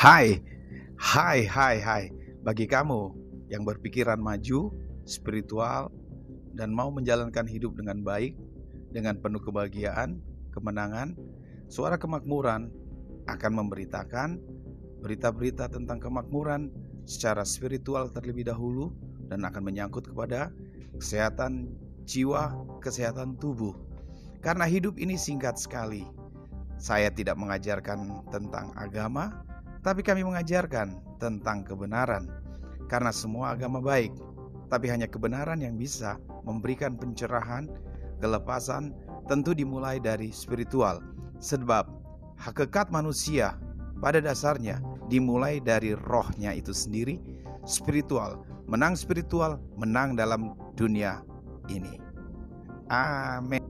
Hai, hai, hai, hai. Bagi kamu yang berpikiran maju, spiritual, dan mau menjalankan hidup dengan baik, dengan penuh kebahagiaan, kemenangan, suara kemakmuran akan memberitakan berita-berita tentang kemakmuran secara spiritual terlebih dahulu dan akan menyangkut kepada kesehatan jiwa, kesehatan tubuh. Karena hidup ini singkat sekali. Saya tidak mengajarkan tentang agama, tapi kami mengajarkan tentang kebenaran. Karena semua agama baik, tapi hanya kebenaran yang bisa memberikan pencerahan, kelepasan, tentu dimulai dari spiritual. Sebab hakikat manusia pada dasarnya dimulai dari rohnya itu sendiri, spiritual. Menang spiritual, menang dalam dunia ini. Amin.